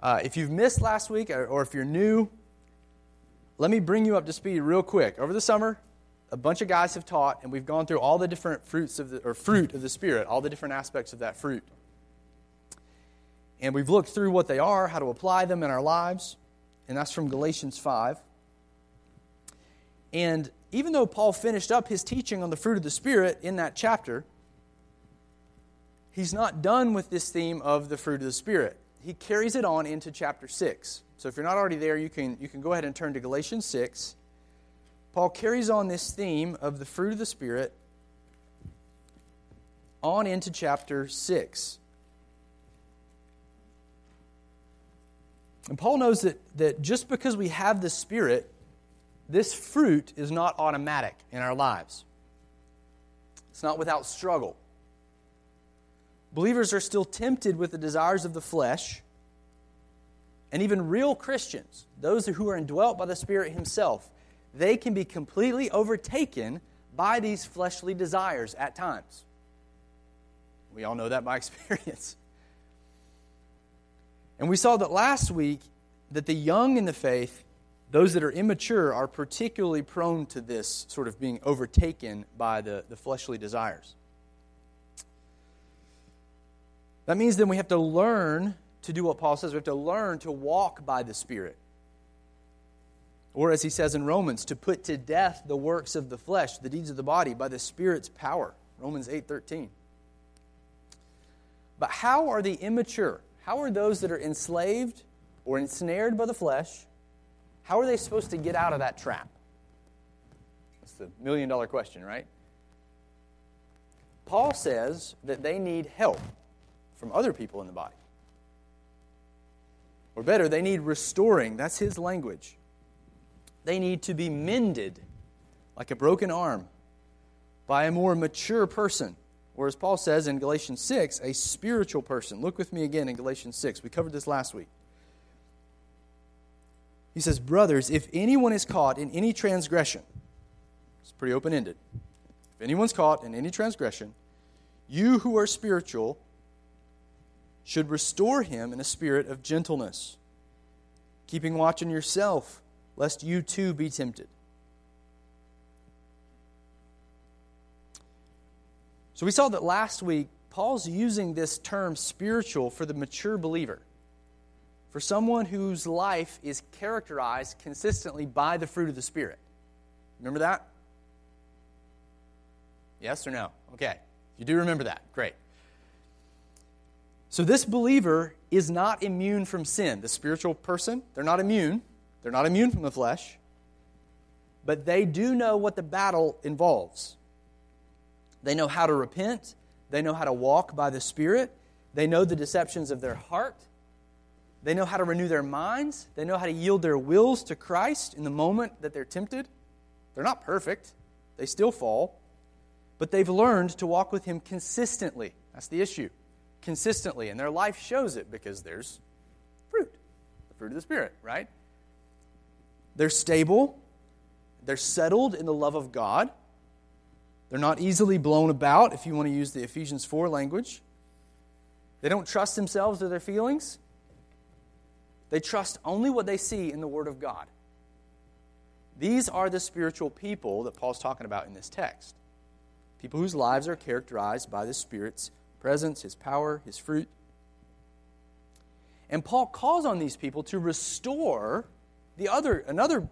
Uh, if you've missed last week or, or if you're new, let me bring you up to speed real quick. Over the summer, a bunch of guys have taught, and we've gone through all the different fruits of the, or fruit of the Spirit, all the different aspects of that fruit. And we've looked through what they are, how to apply them in our lives, and that's from Galatians 5. And even though Paul finished up his teaching on the fruit of the Spirit in that chapter, he's not done with this theme of the fruit of the Spirit. He carries it on into chapter 6. So if you're not already there, you can, you can go ahead and turn to Galatians 6. Paul carries on this theme of the fruit of the Spirit on into chapter 6. And Paul knows that, that just because we have the Spirit, this fruit is not automatic in our lives. It's not without struggle. Believers are still tempted with the desires of the flesh. And even real Christians, those who are indwelt by the Spirit Himself, they can be completely overtaken by these fleshly desires at times. We all know that by experience. And we saw that last week that the young in the faith, those that are immature, are particularly prone to this sort of being overtaken by the, the fleshly desires. That means then we have to learn to do what Paul says. We have to learn to walk by the Spirit. Or as he says in Romans, to put to death the works of the flesh, the deeds of the body, by the Spirit's power. Romans 8:13. But how are the immature? How are those that are enslaved or ensnared by the flesh? How are they supposed to get out of that trap? That's the million dollar question, right? Paul says that they need help from other people in the body. Or better, they need restoring. That's his language. They need to be mended like a broken arm by a more mature person. Or as Paul says in Galatians 6, a spiritual person. Look with me again in Galatians 6. We covered this last week. He says, Brothers, if anyone is caught in any transgression, it's pretty open ended. If anyone's caught in any transgression, you who are spiritual should restore him in a spirit of gentleness, keeping watch on yourself, lest you too be tempted. So we saw that last week, Paul's using this term spiritual for the mature believer, for someone whose life is characterized consistently by the fruit of the Spirit. Remember that? Yes or no? Okay. You do remember that. Great. So, this believer is not immune from sin. The spiritual person, they're not immune. They're not immune from the flesh. But they do know what the battle involves. They know how to repent, they know how to walk by the Spirit, they know the deceptions of their heart, they know how to renew their minds, they know how to yield their wills to Christ in the moment that they're tempted. They're not perfect, they still fall, but they've learned to walk with Him consistently. That's the issue consistently, and their life shows it because there's fruit, the fruit of the Spirit, right? They're stable, they're settled in the love of God, they're not easily blown about, if you want to use the Ephesians 4 language. They don't trust themselves or their feelings. They trust only what they see in the Word of God. These are the spiritual people that Paul's talking about in this text. People whose lives are characterized by the Spirit's presence, his power, his fruit. And Paul calls on these people to restore the other another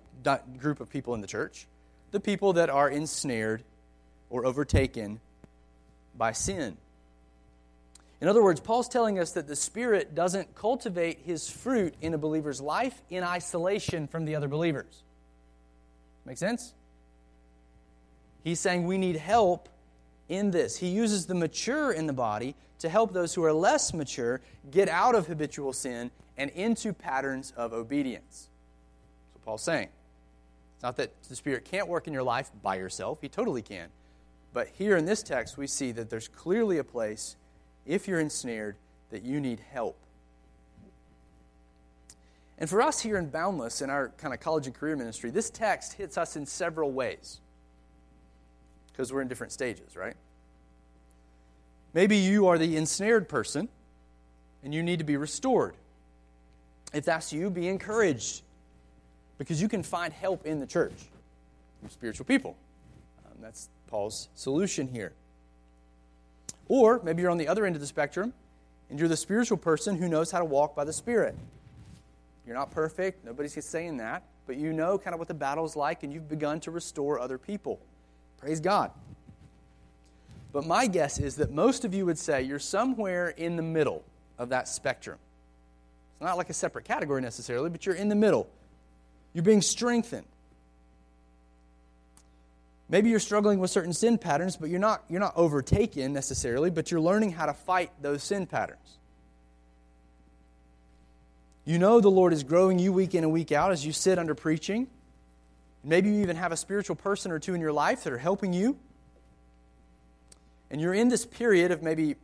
group of people in the church, the people that are ensnared or overtaken by sin. In other words, Paul's telling us that the Spirit doesn't cultivate his fruit in a believer's life in isolation from the other believers. Make sense? He's saying we need help in this. He uses the mature in the body to help those who are less mature get out of habitual sin and into patterns of obedience. What Paul's saying. It's not that the Spirit can't work in your life by yourself, He totally can. But here in this text, we see that there's clearly a place, if you're ensnared, that you need help. And for us here in Boundless, in our kind of college and career ministry, this text hits us in several ways because we're in different stages, right? Maybe you are the ensnared person and you need to be restored. If that's you, be encouraged because you can find help in the church from spiritual people. Um, that's Paul's solution here. Or maybe you're on the other end of the spectrum and you're the spiritual person who knows how to walk by the Spirit. You're not perfect, nobody's saying that, but you know kind of what the battle's like and you've begun to restore other people. Praise God. But my guess is that most of you would say you're somewhere in the middle of that spectrum. It's not like a separate category necessarily, but you're in the middle. You're being strengthened. Maybe you're struggling with certain sin patterns, but you're not, you're not overtaken necessarily, but you're learning how to fight those sin patterns. You know the Lord is growing you week in and week out as you sit under preaching. Maybe you even have a spiritual person or two in your life that are helping you. And you're in this period of maybe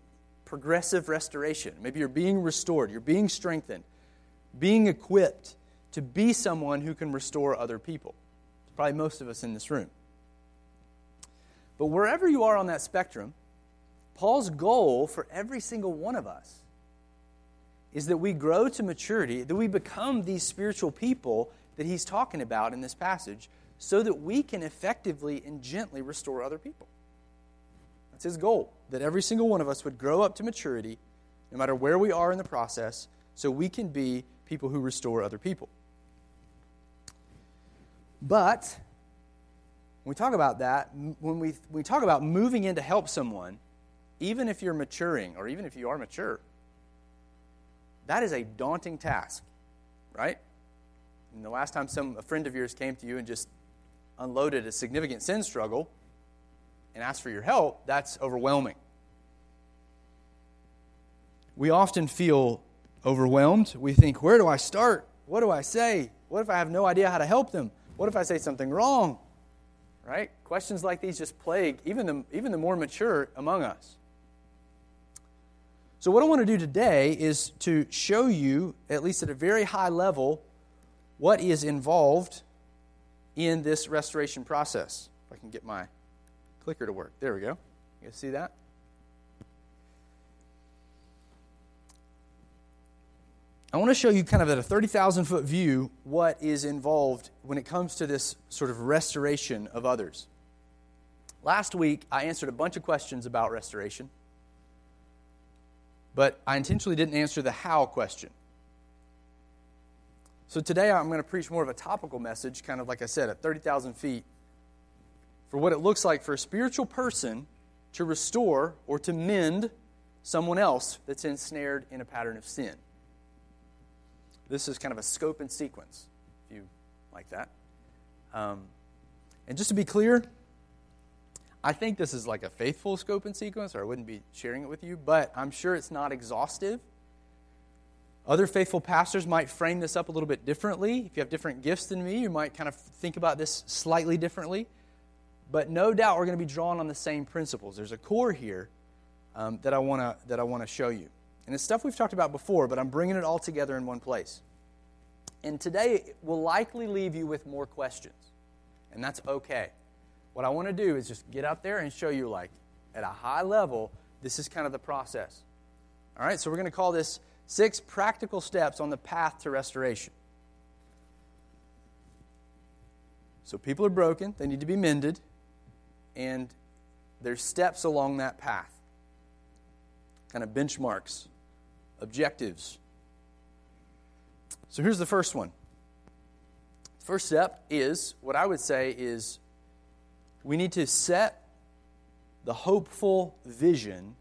progressive restoration. Maybe you're being restored, you're being strengthened, being equipped to be someone who can restore other people. Probably most of us in this room. But wherever you are on that spectrum, Paul's goal for every single one of us is that we grow to maturity, that we become these spiritual people that he's talking about in this passage, so that we can effectively and gently restore other people. That's his goal, that every single one of us would grow up to maturity, no matter where we are in the process, so we can be people who restore other people. But when we talk about that, when we, when we talk about moving in to help someone, even if you're maturing or even if you are mature, that is a daunting task, right? And the last time some a friend of yours came to you and just unloaded a significant sin struggle and asked for your help, that's overwhelming. We often feel overwhelmed. We think, where do I start? What do I say? What if I have no idea how to help them? What if I say something wrong? Right? Questions like these just plague even the, even the more mature among us. So, what I want to do today is to show you, at least at a very high level, what is involved in this restoration process. If I can get my clicker to work. There we go. You guys see that? I want to show you kind of at a 30,000 foot view what is involved when it comes to this sort of restoration of others. Last week, I answered a bunch of questions about restoration, but I intentionally didn't answer the how question. So today, I'm going to preach more of a topical message, kind of like I said, at 30,000 feet, for what it looks like for a spiritual person to restore or to mend someone else that's ensnared in a pattern of sin. This is kind of a scope and sequence, if you like that. Um, and just to be clear, I think this is like a faithful scope and sequence, or I wouldn't be sharing it with you, but I'm sure it's not exhaustive. Other faithful pastors might frame this up a little bit differently. If you have different gifts than me, you might kind of think about this slightly differently. But no doubt we're going to be drawn on the same principles. There's a core here um, that I want to that I want to show you. And it's stuff we've talked about before, but I'm bringing it all together in one place. And today will likely leave you with more questions. And that's okay. What I want to do is just get out there and show you, like, at a high level, this is kind of the process. All right, so we're going to call this six practical steps on the path to restoration. So people are broken, they need to be mended, and there's steps along that path. Kind of benchmarks objectives. So here's the first one. First step is what I would say is we need to set the hopeful vision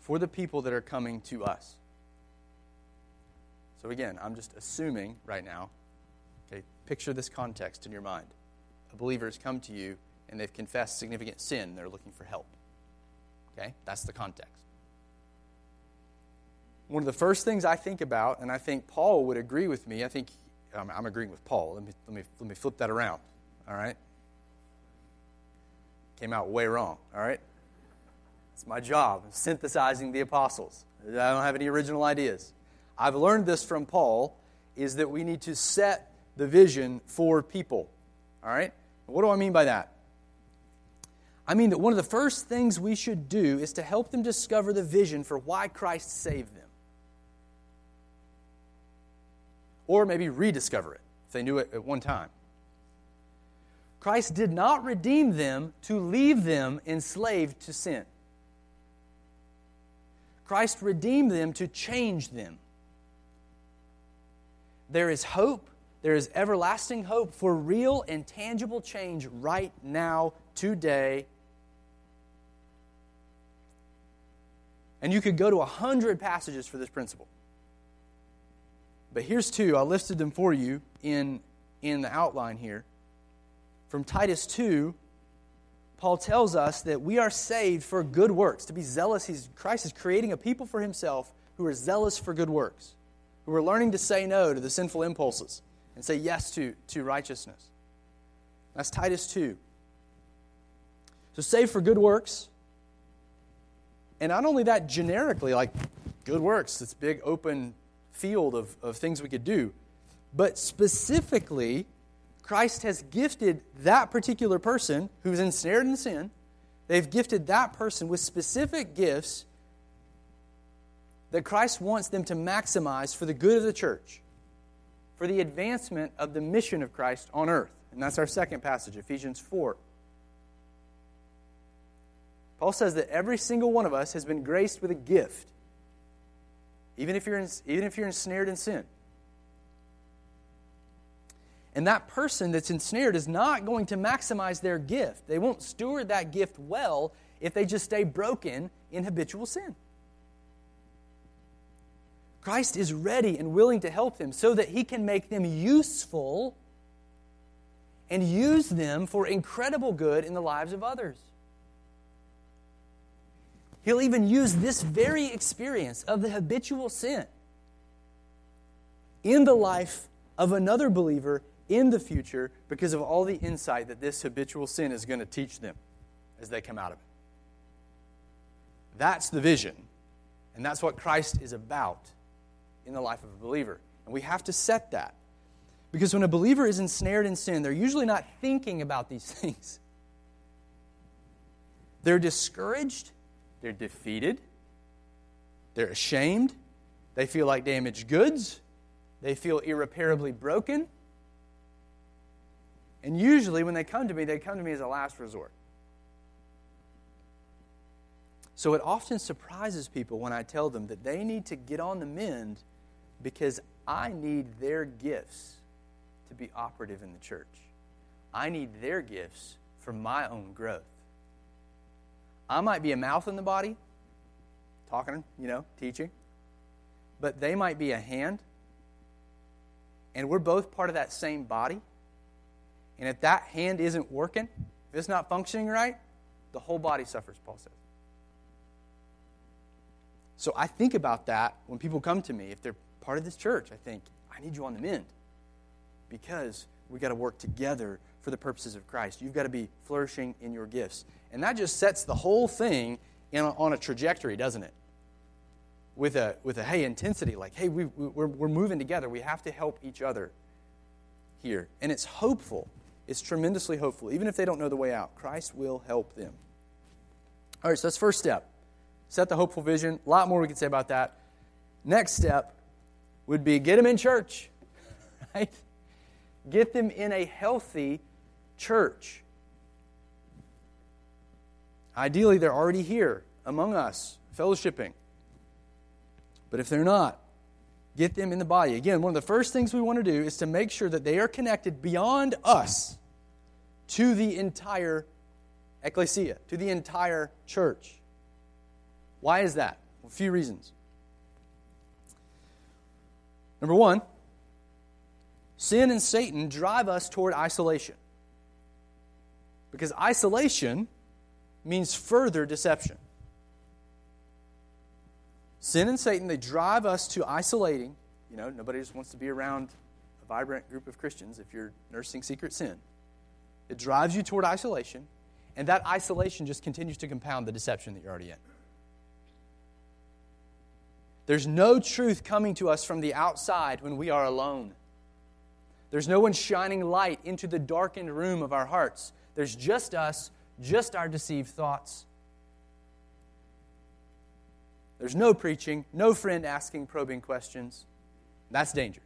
for the people that are coming to us. So again, I'm just assuming right now, okay, picture this context in your mind. A believer has come to you and they've confessed significant sin, they're looking for help. Okay? That's the context one of the first things I think about, and I think Paul would agree with me, I think um, I'm agreeing with Paul. Let me, let, me, let me flip that around. All right? Came out way wrong. All right? It's my job, synthesizing the apostles. I don't have any original ideas. I've learned this from Paul is that we need to set the vision for people. All right? What do I mean by that? I mean that one of the first things we should do is to help them discover the vision for why Christ saved them. or maybe rediscover it if they knew it at one time. Christ did not redeem them to leave them enslaved to sin. Christ redeemed them to change them. There is hope, there is everlasting hope for real and tangible change right now, today. And you could go to a hundred passages for this principle. But here's two. I listed them for you in, in the outline here. From Titus 2, Paul tells us that we are saved for good works, to be zealous. He's, Christ is creating a people for himself who are zealous for good works, who are learning to say no to the sinful impulses and say yes to, to righteousness. That's Titus 2. So, saved for good works. And not only that, generically, like good works, this big open field of, of things we could do, but specifically, Christ has gifted that particular person who's ensnared in sin, they've gifted that person with specific gifts that Christ wants them to maximize for the good of the church, for the advancement of the mission of Christ on earth. And that's our second passage, Ephesians 4. Paul says that every single one of us has been graced with a gift, even if you're, in, even if you're ensnared in sin. And that person that's ensnared is not going to maximize their gift. They won't steward that gift well if they just stay broken in habitual sin. Christ is ready and willing to help them so that he can make them useful and use them for incredible good in the lives of others. He'll even use this very experience of the habitual sin in the life of another believer in the future because of all the insight that this habitual sin is going to teach them as they come out of it. That's the vision, and that's what Christ is about in the life of a believer. And we have to set that. Because when a believer is ensnared in sin, they're usually not thinking about these things. They're discouraged, they're defeated, they're ashamed, they feel like damaged goods, they feel irreparably broken, and usually, when they come to me, they come to me as a last resort. So it often surprises people when I tell them that they need to get on the mend because I need their gifts to be operative in the church. I need their gifts for my own growth. I might be a mouth in the body, talking, you know, teaching, but they might be a hand, and we're both part of that same body. And if that hand isn't working, if it's not functioning right, the whole body suffers, Paul says. So I think about that when people come to me. If they're part of this church, I think, I need you on the mend because we've got to work together for the purposes of Christ. You've got to be flourishing in your gifts. And that just sets the whole thing a, on a trajectory, doesn't it? With a, with a hey, intensity, like, hey, we, we're, we're moving together. We have to help each other here. And it's hopeful It's tremendously hopeful. Even if they don't know the way out, Christ will help them. All right, so that's first step. Set the hopeful vision. A lot more we could say about that. Next step would be get them in church, right? Get them in a healthy church. Ideally, they're already here among us, fellowshipping. But if they're not, get them in the body. Again, one of the first things we want to do is to make sure that they are connected beyond us to the entire ecclesia, to the entire church. Why is that? a few reasons. Number one, sin and Satan drive us toward isolation. Because isolation means further deception. Sin and Satan, they drive us to isolating. You know, nobody just wants to be around a vibrant group of Christians if you're nursing secret sin. It drives you toward isolation, and that isolation just continues to compound the deception that you're already in. There's no truth coming to us from the outside when we are alone. There's no one shining light into the darkened room of our hearts. There's just us, just our deceived thoughts. There's no preaching, no friend asking probing questions. That's danger.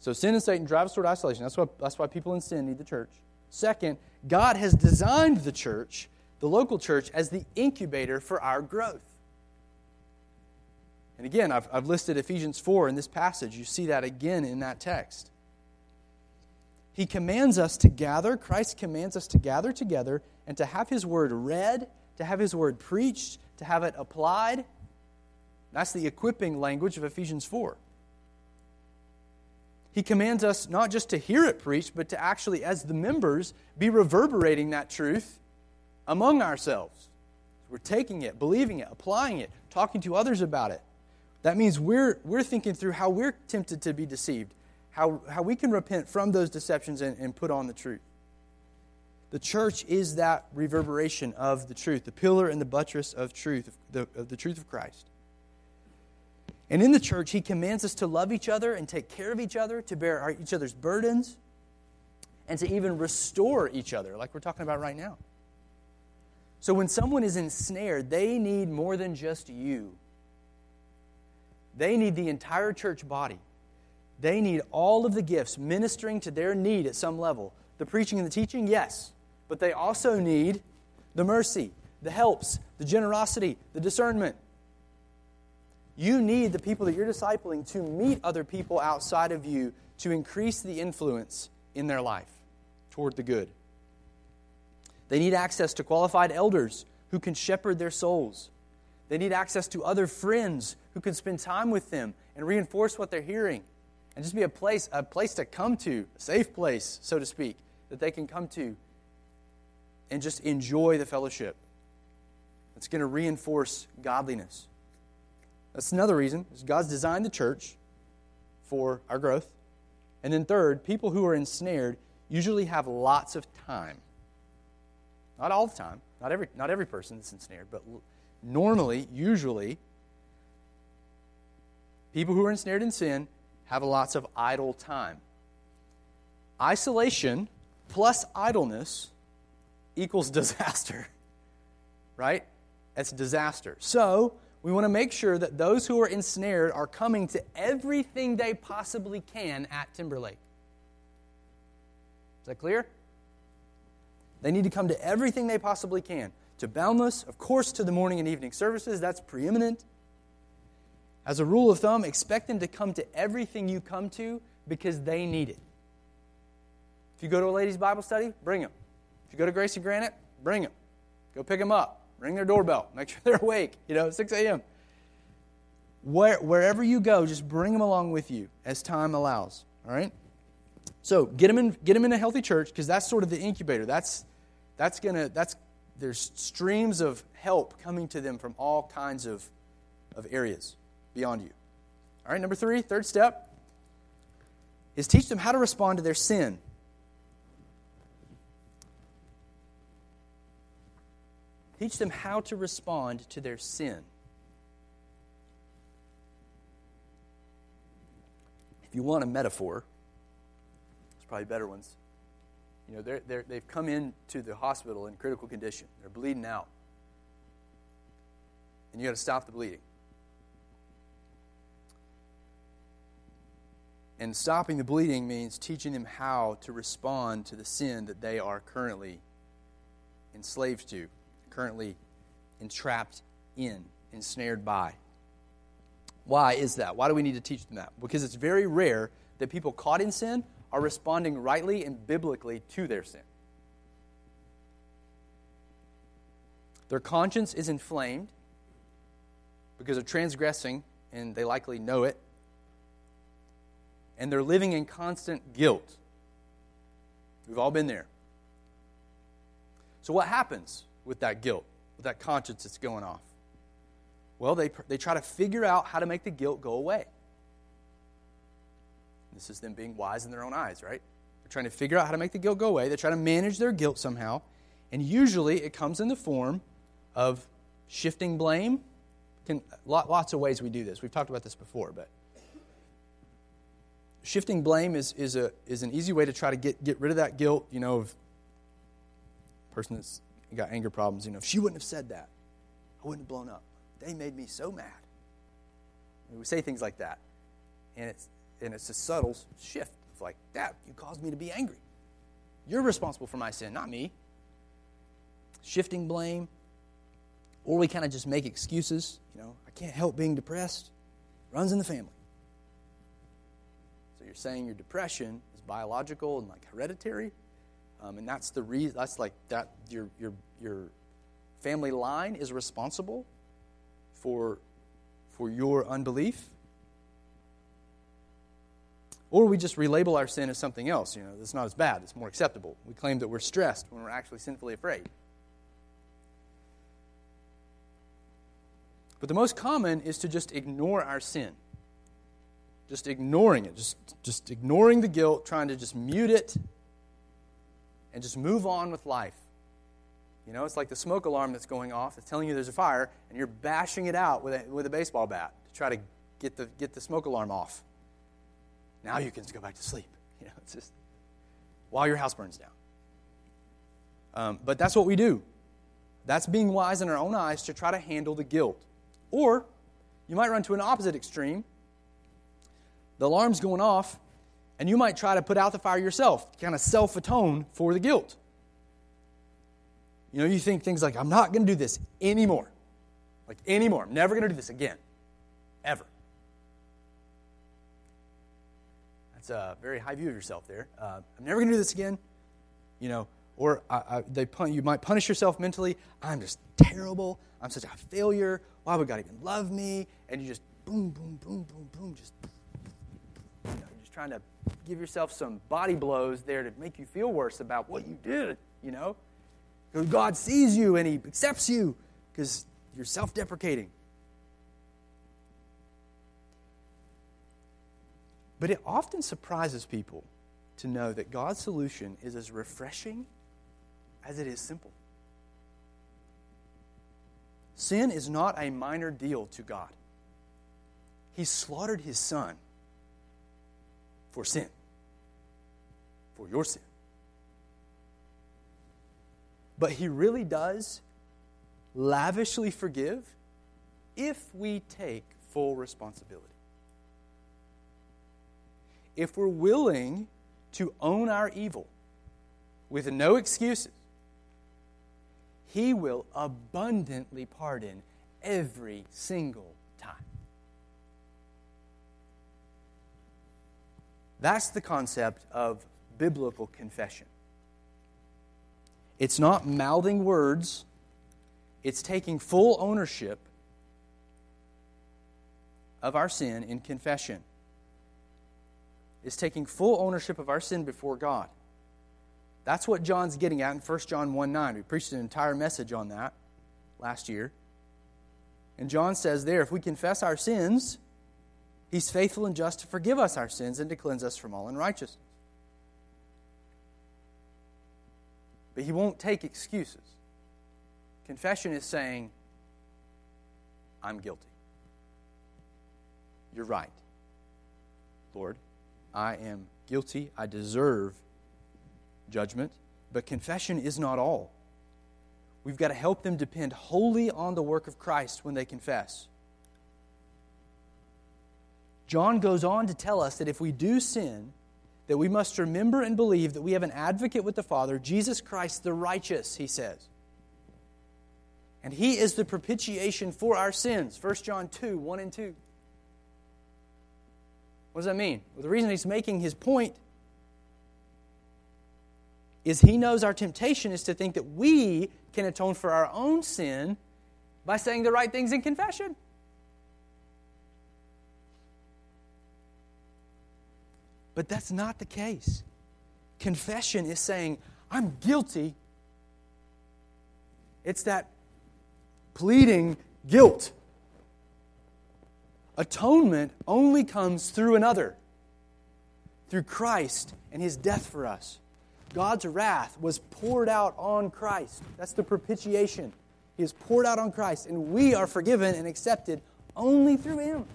So sin and Satan drive us toward isolation. That's why, that's why people in sin need the church. Second, God has designed the church, the local church, as the incubator for our growth. And again, I've, I've listed Ephesians 4 in this passage. You see that again in that text. He commands us to gather, Christ commands us to gather together and to have His word read, to have His word preached, to have it applied. That's the equipping language of Ephesians 4. He commands us not just to hear it preached, but to actually, as the members, be reverberating that truth among ourselves. We're taking it, believing it, applying it, talking to others about it. That means we're, we're thinking through how we're tempted to be deceived, how, how we can repent from those deceptions and, and put on the truth. The church is that reverberation of the truth, the pillar and the buttress of truth, of the, of the truth of Christ. And in the church, he commands us to love each other and take care of each other, to bear our, each other's burdens, and to even restore each other, like we're talking about right now. So when someone is ensnared, they need more than just you. They need the entire church body. They need all of the gifts ministering to their need at some level. The preaching and the teaching, yes, but they also need the mercy, the helps, the generosity, the discernment. You need the people that you're discipling to meet other people outside of you to increase the influence in their life toward the good. They need access to qualified elders who can shepherd their souls. They need access to other friends who can spend time with them and reinforce what they're hearing. And just be a place, a place to come to, a safe place, so to speak, that they can come to and just enjoy the fellowship. It's going to reinforce godliness. That's another reason. Is God's designed the church for our growth. And then third, people who are ensnared usually have lots of time. Not all the time. Not every, not every person that's ensnared, but normally, usually, people who are ensnared in sin have lots of idle time. Isolation plus idleness equals disaster, right? It's disaster. So, we want to make sure that those who are ensnared are coming to everything they possibly can at Timberlake. Is that clear? They need to come to everything they possibly can. To Boundless, of course, to the morning and evening services, that's preeminent. As a rule of thumb, expect them to come to everything you come to because they need it. If you go to a ladies' Bible study, bring them. If you go to Grace and Granite, bring them. Go pick them up. Ring their doorbell. Make sure they're awake, you know, 6 a.m. Where, wherever you go, just bring them along with you as time allows. All right? So get them in, get them in a healthy church because that's sort of the incubator. That's, that's to, that's, there's streams of help coming to them from all kinds of, of areas beyond you. All right, number three, third step is teach them how to respond to their sin. Teach them how to respond to their sin. If you want a metaphor, there's probably better ones. You know, they're, they're, they've come into the hospital in critical condition. They're bleeding out. And you got to stop the bleeding. And stopping the bleeding means teaching them how to respond to the sin that they are currently enslaved to currently entrapped in, ensnared by. Why is that? Why do we need to teach them that? Because it's very rare that people caught in sin are responding rightly and biblically to their sin. Their conscience is inflamed because of transgressing, and they likely know it. And they're living in constant guilt. We've all been there. So, what happens? with that guilt, with that conscience that's going off? Well, they, they try to figure out how to make the guilt go away. This is them being wise in their own eyes, right? They're trying to figure out how to make the guilt go away. They try to manage their guilt somehow. And usually it comes in the form of shifting blame. Can, lots of ways we do this. We've talked about this before, but shifting blame is, is, a, is an easy way to try to get, get rid of that guilt, you know, of person that's got anger problems, you know, if she wouldn't have said that, I wouldn't have blown up. They made me so mad. We say things like that. And it's, and it's a subtle shift. It's like, Dad, you caused me to be angry. You're responsible for my sin, not me. Shifting blame. Or we kind of just make excuses. You know, I can't help being depressed. Runs in the family. So you're saying your depression is biological and like hereditary, um, and that's the reason. That's like that. Your your your family line is responsible for for your unbelief. Or we just relabel our sin as something else. You know, it's not as bad, it's more acceptable. We claim that we're stressed when we're actually sinfully afraid. But the most common is to just ignore our sin. Just ignoring it, just, just ignoring the guilt, trying to just mute it and just move on with life. You know, it's like the smoke alarm that's going off that's telling you there's a fire, and you're bashing it out with a, with a baseball bat to try to get the, get the smoke alarm off. Now you can just go back to sleep. You know, it's just while your house burns down. Um, but that's what we do. That's being wise in our own eyes to try to handle the guilt. Or you might run to an opposite extreme. The alarm's going off, and you might try to put out the fire yourself, kind of self atone for the guilt. You know, you think things like, I'm not going to do this anymore. Like, anymore. I'm never going to do this again. Ever. A very high view of yourself there. Uh, I'm never going to do this again. You know, or I, I, they pun- you might punish yourself mentally. I'm just terrible. I'm such a failure. Why would God even love me? And you just boom, boom, boom, boom, boom, just you know, just trying to give yourself some body blows there to make you feel worse about what you did. You know, God sees you and He accepts you because you're self-deprecating. But it often surprises people to know that God's solution is as refreshing as it is simple. Sin is not a minor deal to God. He slaughtered his son for sin, for your sin. But he really does lavishly forgive if we take full responsibility. If we're willing to own our evil with no excuses, he will abundantly pardon every single time. That's the concept of biblical confession. It's not mouthing words, it's taking full ownership of our sin in confession. It's taking full ownership of our sin before God. That's what John's getting at in 1 John 1 9. We preached an entire message on that last year. And John says there, if we confess our sins, he's faithful and just to forgive us our sins and to cleanse us from all unrighteousness. But he won't take excuses. Confession is saying, I'm guilty. You're right. Lord, I am guilty. I deserve judgment. But confession is not all. We've got to help them depend wholly on the work of Christ when they confess. John goes on to tell us that if we do sin, that we must remember and believe that we have an advocate with the Father, Jesus Christ the righteous, he says. And he is the propitiation for our sins. 1 John 2 1 and 2. What does that mean? Well, the reason he's making his point is he knows our temptation is to think that we can atone for our own sin by saying the right things in confession. But that's not the case. Confession is saying, I'm guilty. It's that pleading guilt. Atonement only comes through another, through Christ and his death for us. God's wrath was poured out on Christ. That's the propitiation. He is poured out on Christ, and we are forgiven and accepted only through him.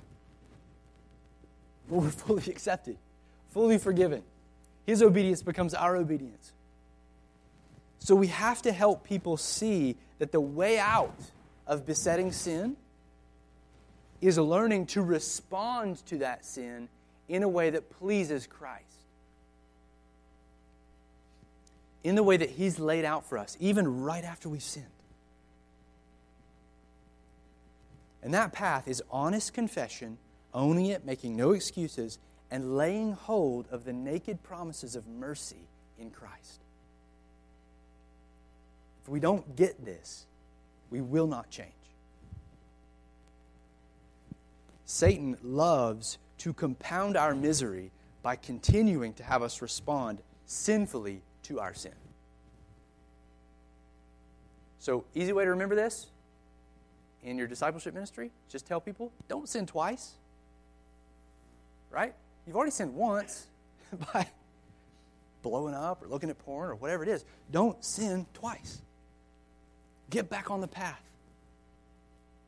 But we're fully accepted fully forgiven. His obedience becomes our obedience. So we have to help people see that the way out of besetting sin is learning to respond to that sin in a way that pleases Christ. In the way that He's laid out for us, even right after we've sinned. And that path is honest confession, owning it, making no excuses, and laying hold of the naked promises of mercy in Christ. If we don't get this, we will not change. Satan loves to compound our misery by continuing to have us respond sinfully to our sin. So, easy way to remember this in your discipleship ministry just tell people don't sin twice. Right? You've already sinned once by blowing up or looking at porn or whatever it is. Don't sin twice. Get back on the path.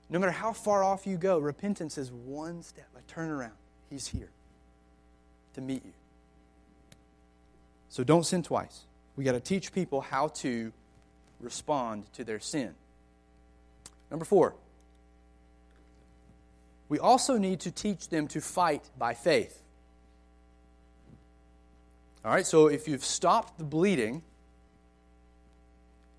No matter how far off you go, repentance is one step. Like turn around. He's here to meet you. So don't sin twice. We got to teach people how to respond to their sin. Number four, we also need to teach them to fight by faith. All right, so if you've stopped the bleeding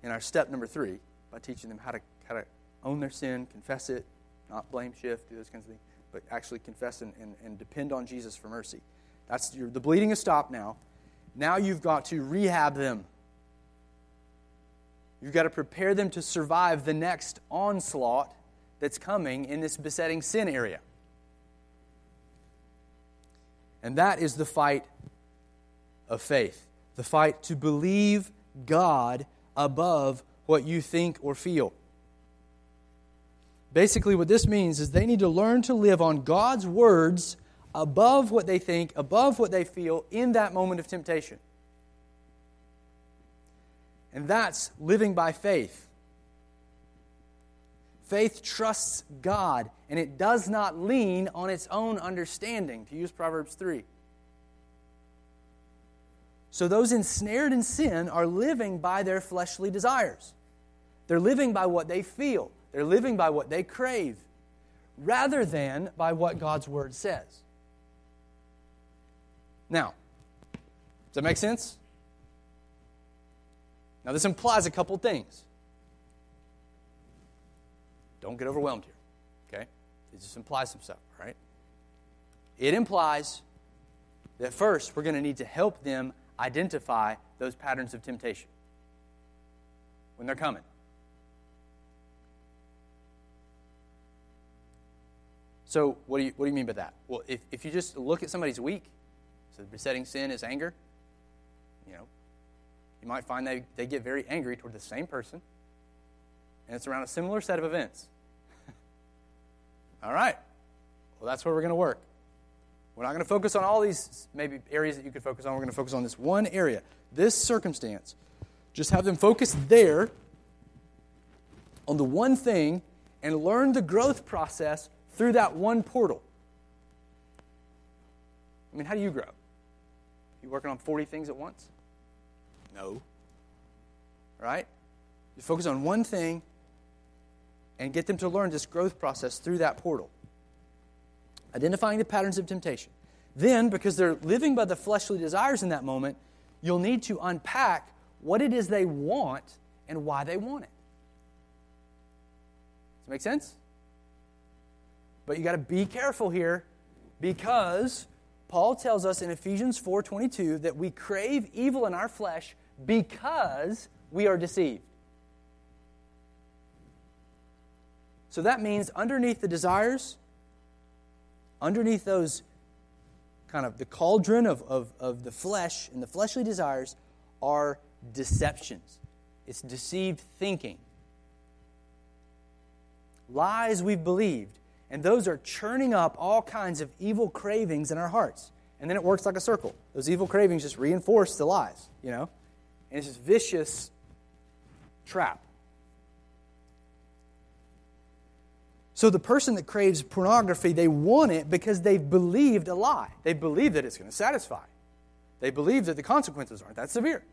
in our step number three, by teaching them how to, how to own their sin, confess it, not blame shift, do those kinds of things, but actually confess and, and, and depend on Jesus for mercy. That's your, the bleeding is stopped now. Now you've got to rehab them. You've got to prepare them to survive the next onslaught that's coming in this besetting sin area. And that is the fight of faith the fight to believe God above what you think or feel. Basically, what this means is they need to learn to live on God's words above what they think, above what they feel in that moment of temptation. And that's living by faith. Faith trusts God and it does not lean on its own understanding, to use Proverbs 3. So those ensnared in sin are living by their fleshly desires. They're living by what they feel, they're living by what they crave, rather than by what God's Word says. Now, does that make sense? Now, this implies a couple things. Don't get overwhelmed here, okay? It just implies some stuff, all right? It implies that first we're going to need to help them identify those patterns of temptation when they're coming. So, what do you, what do you mean by that? Well, if, if you just look at somebody's week, so the besetting sin is anger, you know, you might find they, they get very angry toward the same person, and it's around a similar set of events. all right. Well, that's where we're going to work. We're not going to focus on all these maybe areas that you could focus on. We're going to focus on this one area, this circumstance. Just have them focus there on the one thing and learn the growth process through that one portal. I mean, how do you grow? You working on 40 things at once? No. Right? You focus on one thing and get them to learn this growth process through that portal. Identifying the patterns of temptation. Then, because they're living by the fleshly desires in that moment, you'll need to unpack what it is they want and why they want it. Does that make sense? But you got to be careful here because Paul tells us in Ephesians 4:22 that we crave evil in our flesh because we are deceived. So that means underneath the desires, underneath those kind of the cauldron of, of, of the flesh and the fleshly desires are deceptions. It's deceived thinking. Lies we've believed and those are churning up all kinds of evil cravings in our hearts. And then it works like a circle. Those evil cravings just reinforce the lies, you know? And it's this vicious trap. So the person that craves pornography, they want it because they've believed a lie. They believe that it's going to satisfy. They believe that the consequences aren't that severe.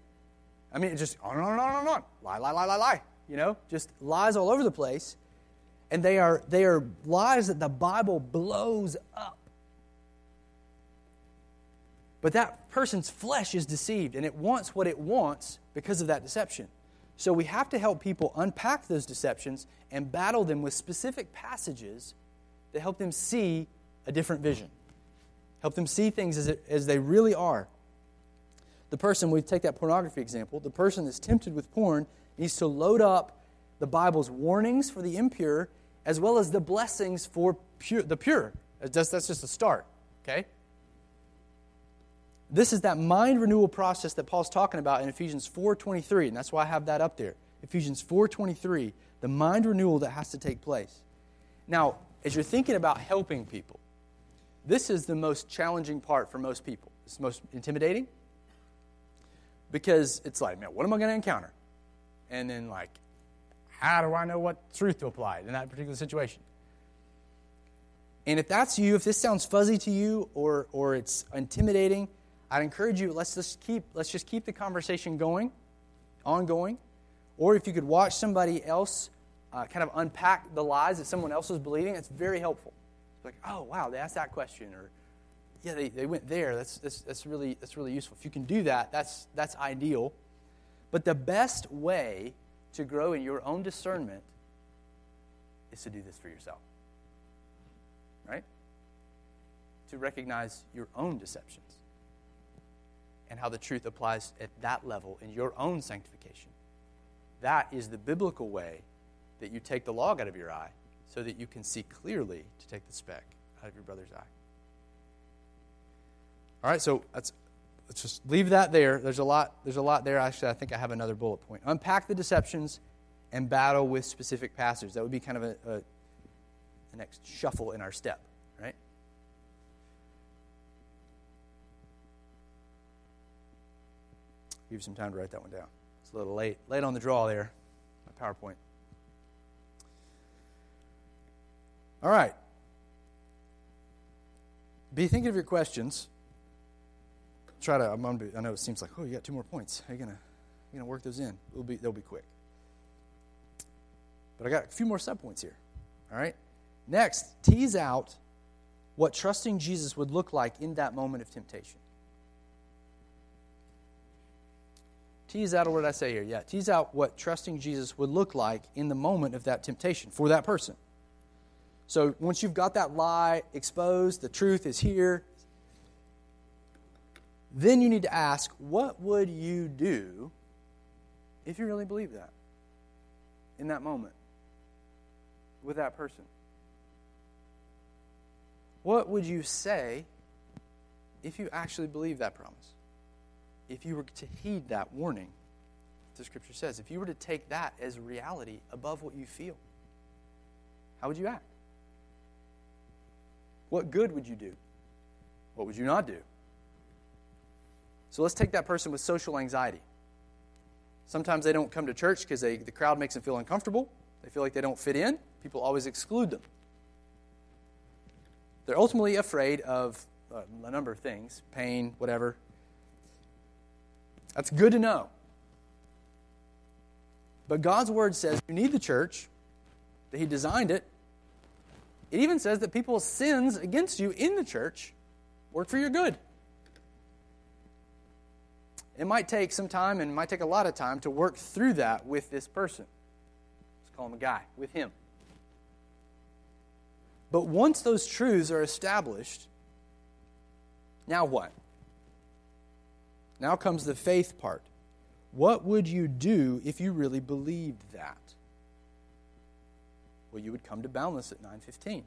I mean, it just on and on and on and on. Lie, lie, lie, lie, lie. You know, just lies all over the place and they are, they are lies that the Bible blows up. But that person's flesh is deceived and it wants what it wants because of that deception. So we have to help people unpack those deceptions and battle them with specific passages that help them see a different vision, help them see things as, it, as they really are. The person, we take that pornography example, the person that's tempted with porn needs to load up the Bible's warnings for the impure as well as the blessings for pure, the pure. That's, that's just a start, okay? This is that mind renewal process that Paul's talking about in Ephesians 4:23, and that's why I have that up there. Ephesians 4:23, the mind renewal that has to take place. Now, as you're thinking about helping people, this is the most challenging part for most people. It's most intimidating because it's like, man, what am I going to encounter? And then, like, how do I know what truth to apply in that particular situation? And if that's you, if this sounds fuzzy to you or, or it's intimidating, I'd encourage you, let's just keep, let's just keep the conversation going, ongoing. Or if you could watch somebody else uh, kind of unpack the lies that someone else was believing, it's very helpful. Like, oh, wow, they asked that question. Or, yeah, they, they went there. That's, that's, that's, really, that's really useful. If you can do that, that's, that's ideal. But the best way to grow in your own discernment is to do this for yourself. Right? To recognize your own deceptions and how the truth applies at that level in your own sanctification. That is the biblical way that you take the log out of your eye so that you can see clearly to take the speck out of your brother's eye. All right, so let's, let's just leave that there. There's a lot. There's a lot there. Actually, I think I have another bullet point. Unpack the deceptions and battle with specific passages. That would be kind of a, a, next shuffle in our step, right? Give you some time to write that one down. It's a little late, late on the draw there. My PowerPoint. All right. Be thinking of your questions. Try to. I'm gonna be, I know it seems like, oh, you got two more points. How you gonna, you gonna work those in? It'll be, they'll be quick. But I got a few more subpoints here. All right. Next, tease out what trusting Jesus would look like in that moment of temptation. Tease out, what did I say here? Yeah, tease out what trusting Jesus would look like in the moment of that temptation for that person. So once you've got that lie exposed, the truth is here, then you need to ask, what would you do if you really believe that in that moment with that person? What would you say if you actually believe that promise? If you were to heed that warning, the scripture says, if you were to take that as reality above what you feel, how would you act? What good would you do? What would you not do? So let's take that person with social anxiety. Sometimes they don't come to church because the crowd makes them feel uncomfortable. They feel like they don't fit in. People always exclude them. They're ultimately afraid of uh, a number of things pain, whatever. That's good to know. But God's word says you need the church, that He designed it, it even says that people's sins against you in the church work for your good. It might take some time and it might take a lot of time to work through that with this person. Let's call him a guy, with him. But once those truths are established, now what? Now comes the faith part. What would you do if you really believed that? Well, you would come to Boundless at 9:15.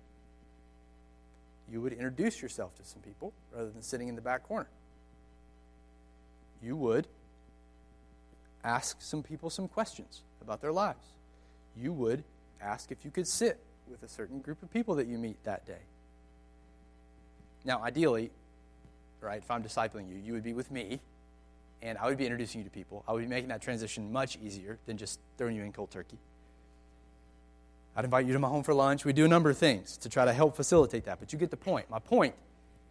You would introduce yourself to some people rather than sitting in the back corner. You would ask some people some questions about their lives. You would ask if you could sit with a certain group of people that you meet that day. Now, ideally, right, if I'm discipling you, you would be with me, and I would be introducing you to people. I would be making that transition much easier than just throwing you in cold turkey. I'd invite you to my home for lunch. We do a number of things to try to help facilitate that, but you get the point. My point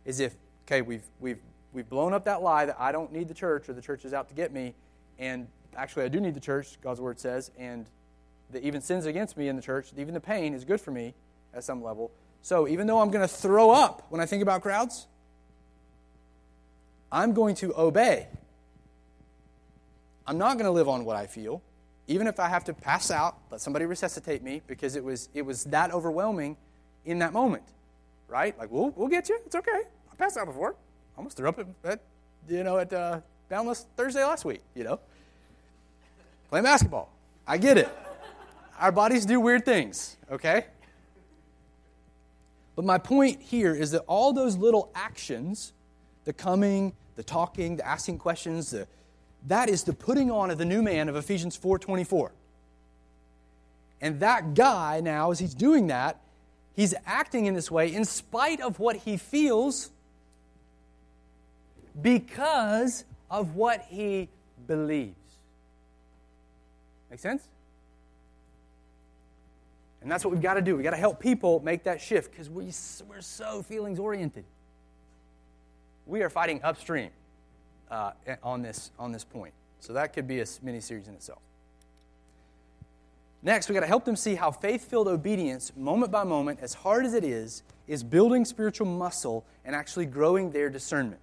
is if, okay, we've, we've, we've blown up that lie that I don't need the church or the church is out to get me, and actually I do need the church, God's word says, and that even sins against me in the church, even the pain is good for me at some level. So even though I'm going to throw up when I think about crowds, I'm going to obey. I'm not going to live on what I feel, even if I have to pass out, let somebody resuscitate me because it was, it was that overwhelming in that moment, right? Like, we'll, we'll get you. It's okay. I passed out before. Almost threw up at, at you know, at uh, Boundless Thursday last week, you know. Playing basketball. I get it. Our bodies do weird things, okay? But my point here is that all those little actions, the coming, the talking, the asking questions, the, that is the putting on of the new man of Ephesians 4:24. And that guy now as he's doing that, he's acting in this way in spite of what he feels because of what he believes. Make sense? And that's what we've got to do. We've got to help people make that shift because we, we're so feelings oriented. We are fighting upstream uh, on, this, on this point. So that could be a mini series in itself. Next, we've got to help them see how faith filled obedience, moment by moment, as hard as it is, is building spiritual muscle and actually growing their discernment.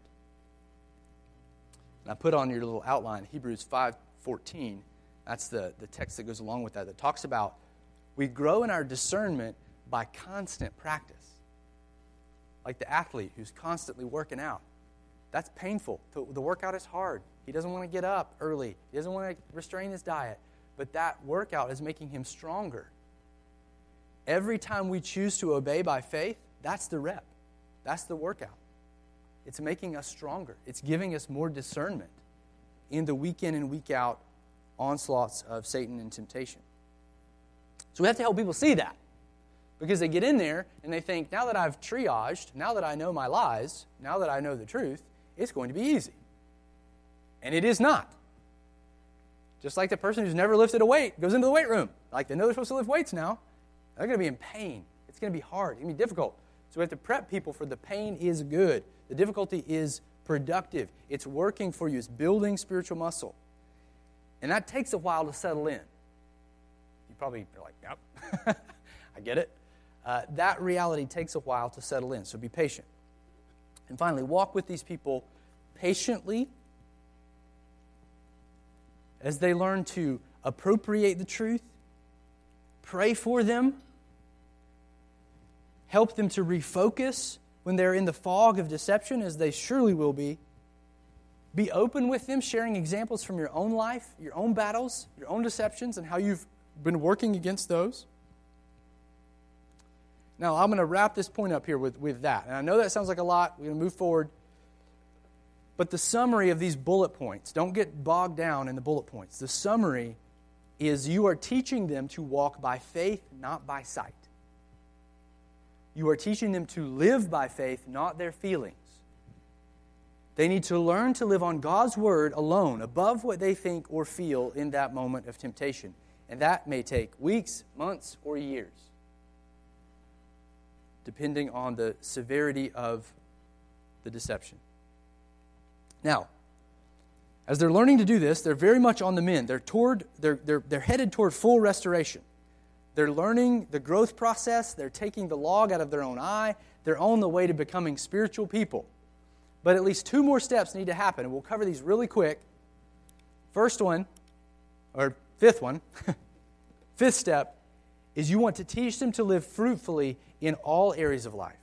And I put on your little outline Hebrews 5:14. That's the, the text that goes along with that, that talks about we grow in our discernment by constant practice. Like the athlete who's constantly working out. That's painful. The workout is hard. He doesn't want to get up early, he doesn't want to restrain his diet. But that workout is making him stronger. Every time we choose to obey by faith, that's the rep, that's the workout. It's making us stronger, it's giving us more discernment in the week in and week out onslaughts of Satan and temptation. So we have to help people see that. Because they get in there and they think, now that I've triaged, now that I know my lies, now that I know the truth, it's going to be easy. And it is not. Just like the person who's never lifted a weight goes into the weight room. Like they know they're supposed to lift weights now. They're going to be in pain. It's going to be hard. It's going to be difficult. So we have to prep people for the pain is good. The difficulty is productive. It's working for you. It's building spiritual muscle. And that takes a while to settle in You probably are like, yep, I get it. Uh, that reality takes a while to settle in, so be patient. And finally, walk with these people patiently as they learn to appropriate the truth, pray for them, help them to refocus when they're in the fog of deception, as they surely will be. Be open with them, sharing examples from your own life, your own battles, your own deceptions, and how you've been working against those. Now, I'm going to wrap this point up here with, with that. And I know that sounds like a lot. We're going to move forward. But the summary of these bullet points, don't get bogged down in the bullet points. The summary is you are teaching them to walk by faith, not by sight. You are teaching them to live by faith, not their feelings. They need to learn to live on God's word alone, above what they think or feel in that moment of temptation. And that may take weeks, months, or years, depending on the severity of the deception. Now, as they're learning to do this, they're very much on the mend. They're, toward, they're, they're, they're headed toward full restoration. They're learning the growth process. They're taking the log out of their own eye. They're on the way to becoming spiritual people. But at least two more steps need to happen, and we'll cover these really quick. First one, or fifth one, Fifth step is you want to teach them to live fruitfully in all areas of life.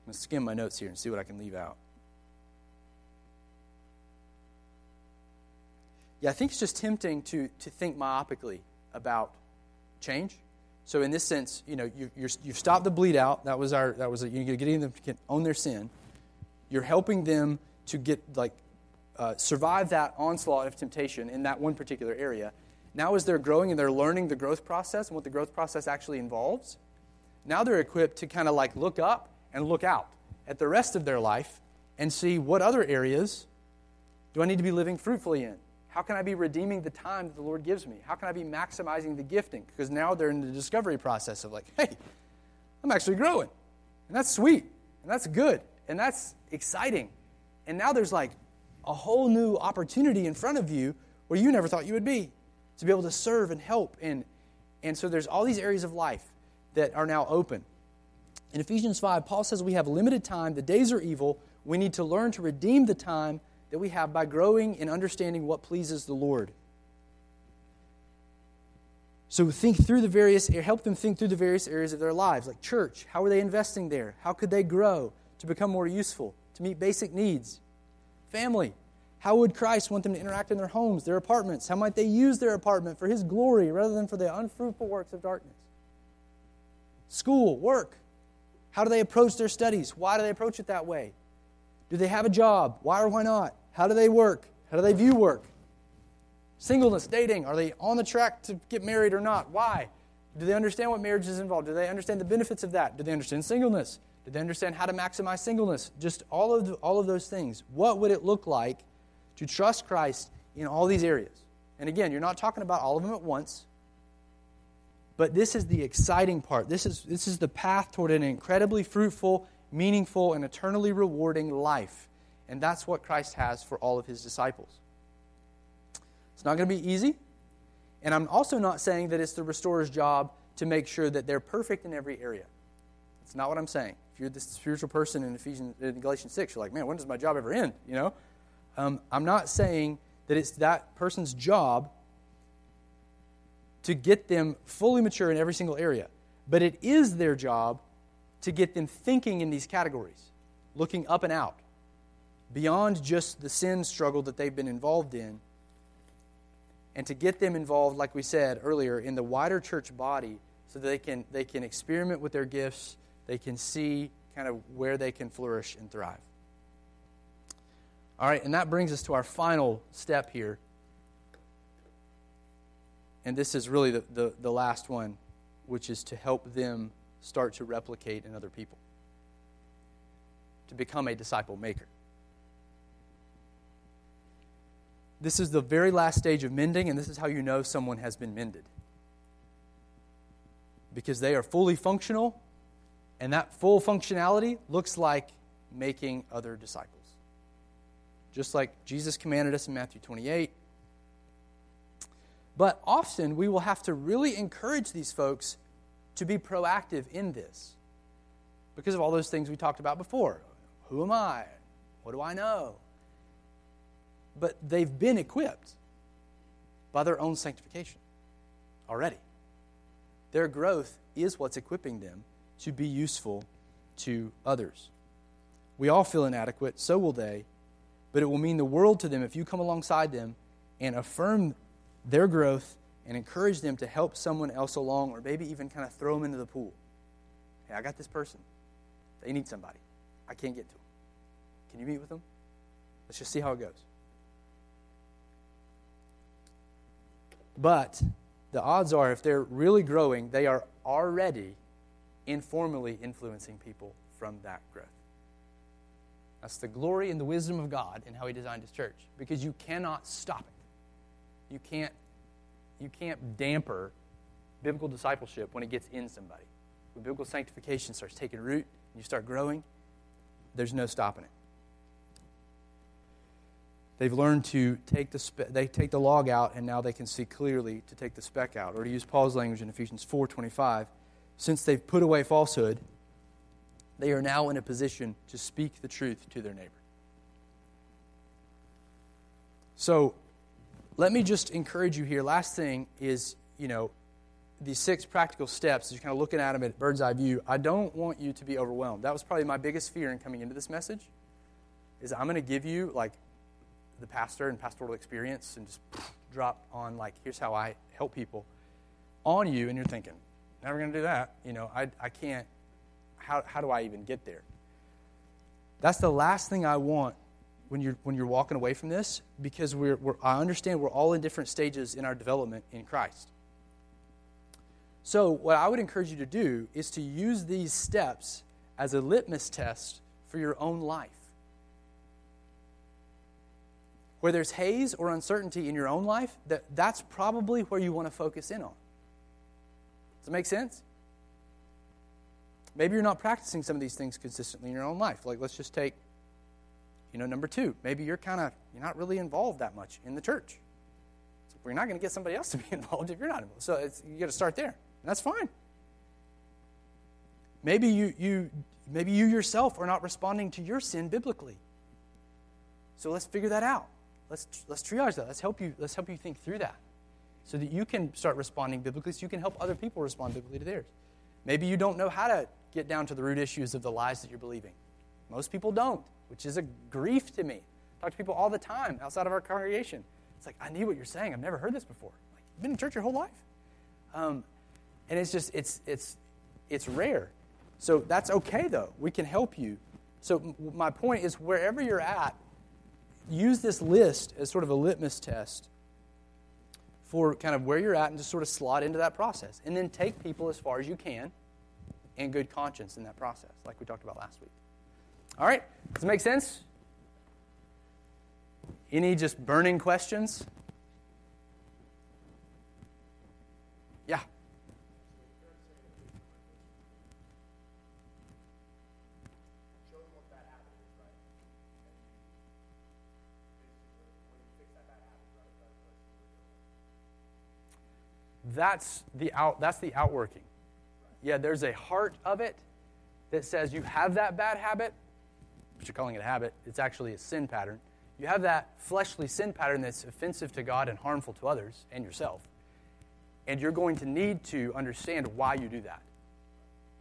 I'm going to skim my notes here and see what I can leave out. Yeah, I think it's just tempting to, to think myopically about change. So in this sense, you know, you, you have stopped the bleed out. That was our that was a, you're getting them to own their sin. You're helping them to get like uh, survive that onslaught of temptation in that one particular area. Now, as they're growing and they're learning the growth process and what the growth process actually involves, now they're equipped to kind of like look up and look out at the rest of their life and see what other areas do I need to be living fruitfully in? How can I be redeeming the time that the Lord gives me? How can I be maximizing the gifting? Because now they're in the discovery process of like, hey, I'm actually growing. And that's sweet. And that's good. And that's exciting. And now there's like a whole new opportunity in front of you where you never thought you would be to be able to serve and help and, And so there's all these areas of life that are now open. In Ephesians 5, Paul says we have limited time, the days are evil. We need to learn to redeem the time that we have by growing and understanding what pleases the Lord. So think through the various, help them think through the various areas of their lives, like church. How are they investing there? How could they grow to become more useful, to meet basic needs? Family. How would Christ want them to interact in their homes, their apartments? How might they use their apartment for His glory rather than for the unfruitful works of darkness? School, work. How do they approach their studies? Why do they approach it that way? Do they have a job? Why or why not? How do they work? How do they view work? Singleness, dating. Are they on the track to get married or not? Why? Do they understand what marriage is involved? Do they understand the benefits of that? Do they understand singleness? Do they understand how to maximize singleness? Just all of, the, all of those things. What would it look like to trust Christ in all these areas? And again, you're not talking about all of them at once. But this is the exciting part. This is, this is the path toward an incredibly fruitful, meaningful, and eternally rewarding life. And that's what Christ has for all of his disciples. It's not going to be easy. And I'm also not saying that it's the restorer's job to make sure that they're perfect in every area. That's not what I'm saying. If you're this spiritual person in Ephesians, in Galatians 6, you're like, man, when does my job ever end? You know? Um, I'm not saying that it's that person's job to get them fully mature in every single area. But it is their job to get them thinking in these categories, looking up and out, beyond just the sin struggle that they've been involved in, and to get them involved, like we said earlier, in the wider church body so that they can, they can experiment with their gifts, they can see kind of where they can flourish and thrive. All right, and that brings us to our final step here and this is really the, the, the last one, which is to help them start to replicate in other people, to become a disciple maker. This is the very last stage of mending, and this is how you know someone has been mended. Because they are fully functional, and that full functionality looks like making other disciples. Just like Jesus commanded us in Matthew 28 but often we will have to really encourage these folks to be proactive in this because of all those things we talked about before. Who am I? What do I know? But they've been equipped by their own sanctification already. Their growth is what's equipping them to be useful to others. We all feel inadequate, so will they, but it will mean the world to them if you come alongside them and affirm their growth and encourage them to help someone else along or maybe even kind of throw them into the pool. Hey, I got this person. They need somebody. I can't get to them. Can you meet with them? Let's just see how it goes. But the odds are, if they're really growing, they are already informally influencing people from that growth. That's the glory and the wisdom of God in how He designed His church because you cannot stop it. You can't, you can't damper biblical discipleship when it gets in somebody. When biblical sanctification starts taking root and you start growing, there's no stopping it. They've learned to take the spe- they take the log out and now they can see clearly to take the speck out. Or to use Paul's language in Ephesians 4:25, since they've put away falsehood, they are now in a position to speak the truth to their neighbor. So, let me just encourage you here. Last thing is, you know, these six practical steps, you're kind of looking at them at bird's eye view, I don't want you to be overwhelmed. That was probably my biggest fear in coming into this message, is I'm going to give you, like, the pastor and pastoral experience and just drop on, like, here's how I help people on you, and you're thinking, never going to do that. You know, I, I can't, how, how do I even get there? That's the last thing I want when you're, when you're walking away from this because we're, we're, I understand we're all in different stages in our development in Christ. So, what I would encourage you to do is to use these steps as a litmus test for your own life. Where there's haze or uncertainty in your own life, that, that's probably where you want to focus in on. Does that make sense? Maybe you're not practicing some of these things consistently in your own life. Like, let's just take you know, number two, maybe you're kind of you're not really involved that much in the church. So We're not going to get somebody else to be involved if you're not involved. So you got to start there. And that's fine. Maybe you, you, maybe you yourself are not responding to your sin biblically. So let's figure that out. Let's, let's triage that. Let's help, you, let's help you think through that so that you can start responding biblically so you can help other people respond biblically to theirs. Maybe you don't know how to get down to the root issues of the lies that you're believing. Most people don't, which is a grief to me. I talk to people all the time outside of our congregation. It's like, I need what you're saying. I've never heard this before. Like, you've been in church your whole life. Um, and it's just, it's, it's, it's rare. So that's okay, though. We can help you. So, my point is wherever you're at, use this list as sort of a litmus test for kind of where you're at and just sort of slot into that process. And then take people as far as you can in good conscience in that process, like we talked about last week. All right? Does it make sense? Any just burning questions? Yeah. That's the out that's the outworking. Yeah, there's a heart of it that says you have that bad habit, but you're calling it a habit. It's actually a sin pattern. You have that fleshly sin pattern that's offensive to God and harmful to others and yourself. And you're going to need to understand why you do that.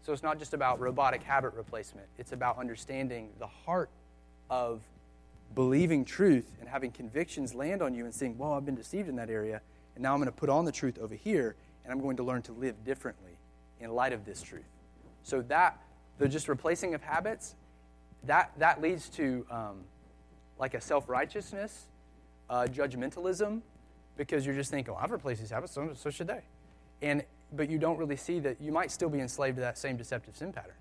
So it's not just about robotic habit replacement, it's about understanding the heart of believing truth and having convictions land on you and saying, Well, I've been deceived in that area, and now I'm going to put on the truth over here, and I'm going to learn to live differently in light of this truth. So that, the just replacing of habits, that, that leads to um, like a self righteousness, uh, judgmentalism, because you're just thinking, oh, I've replaced these habits, so, so should they. And, but you don't really see that you might still be enslaved to that same deceptive sin pattern.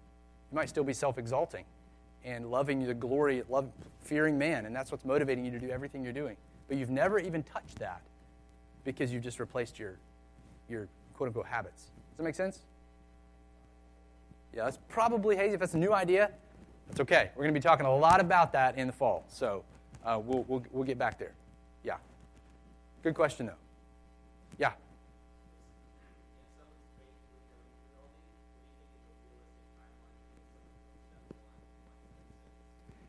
You might still be self exalting and loving the glory, love, fearing man, and that's what's motivating you to do everything you're doing. But you've never even touched that because you've just replaced your, your quote unquote habits. Does that make sense? Yeah, that's probably hazy. If that's a new idea, that's okay. We're going to be talking a lot about that in the fall. So uh, we'll, we'll, we'll get back there. Yeah. Good question, though. Yeah.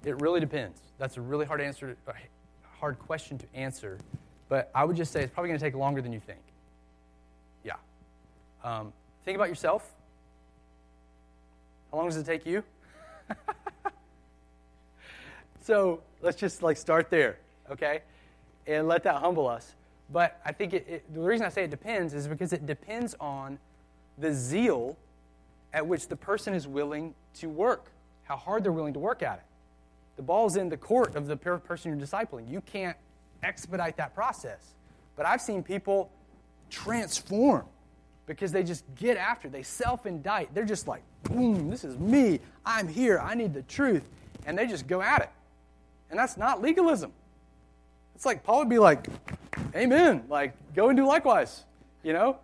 It really depends. That's a really hard answer, hard question to answer. But I would just say it's probably going to take longer than you think. Yeah. Um, think about yourself. How long does it take you? so let's just like start there, okay? And let that humble us. But I think it, it, the reason I say it depends is because it depends on the zeal at which the person is willing to work, how hard they're willing to work at it. The ball's in the court of the person you're discipling. You can't expedite that process. But I've seen people transform because they just get after. They self indict. They're just like, boom, this is me. I'm here. I need the truth. And they just go at it. And that's not legalism. It's like Paul would be like, Amen. Like, go and do likewise. You know?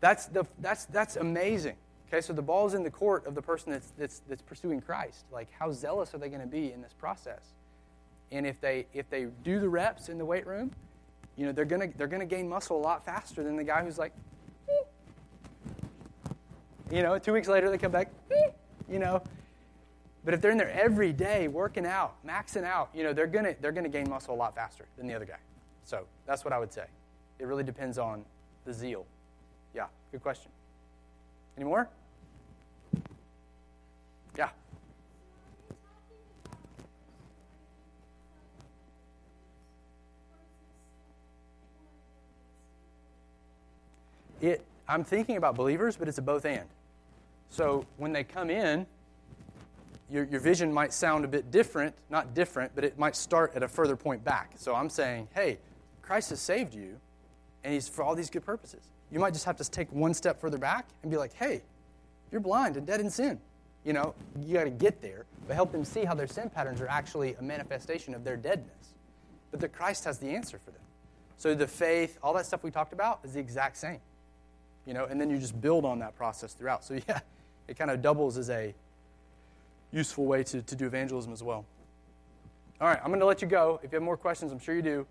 That's, the, that's, that's amazing. Okay, so the ball's in the court of the person that's, that's, that's pursuing Christ. Like, how zealous are they going to be in this process? And if they, if they do the reps in the weight room, you know, they're going to they're gonna gain muscle a lot faster than the guy who's like, you know, two weeks later they come back, hmm, you know. But if they're in there every day working out, maxing out, you know, they're gonna they're gonna gain muscle a lot faster than the other guy. So that's what I would say. It really depends on the zeal. Yeah, good question. Any more? Yeah. It, I'm thinking about believers, but it's a both and. So when they come in, your, your vision might sound a bit different, not different, but it might start at a further point back. So I'm saying, hey, Christ has saved you, and He's for all these good purposes. You might just have to take one step further back and be like, hey, you're blind and dead in sin. You know, you got to get there, but help them see how their sin patterns are actually a manifestation of their deadness. But that Christ has the answer for them. So the faith, all that stuff we talked about is the exact same. You know, and then you just build on that process throughout. So yeah, it kind of doubles as a useful way to, to do evangelism as well. All right, I'm going to let you go. If you have more questions, I'm sure you do.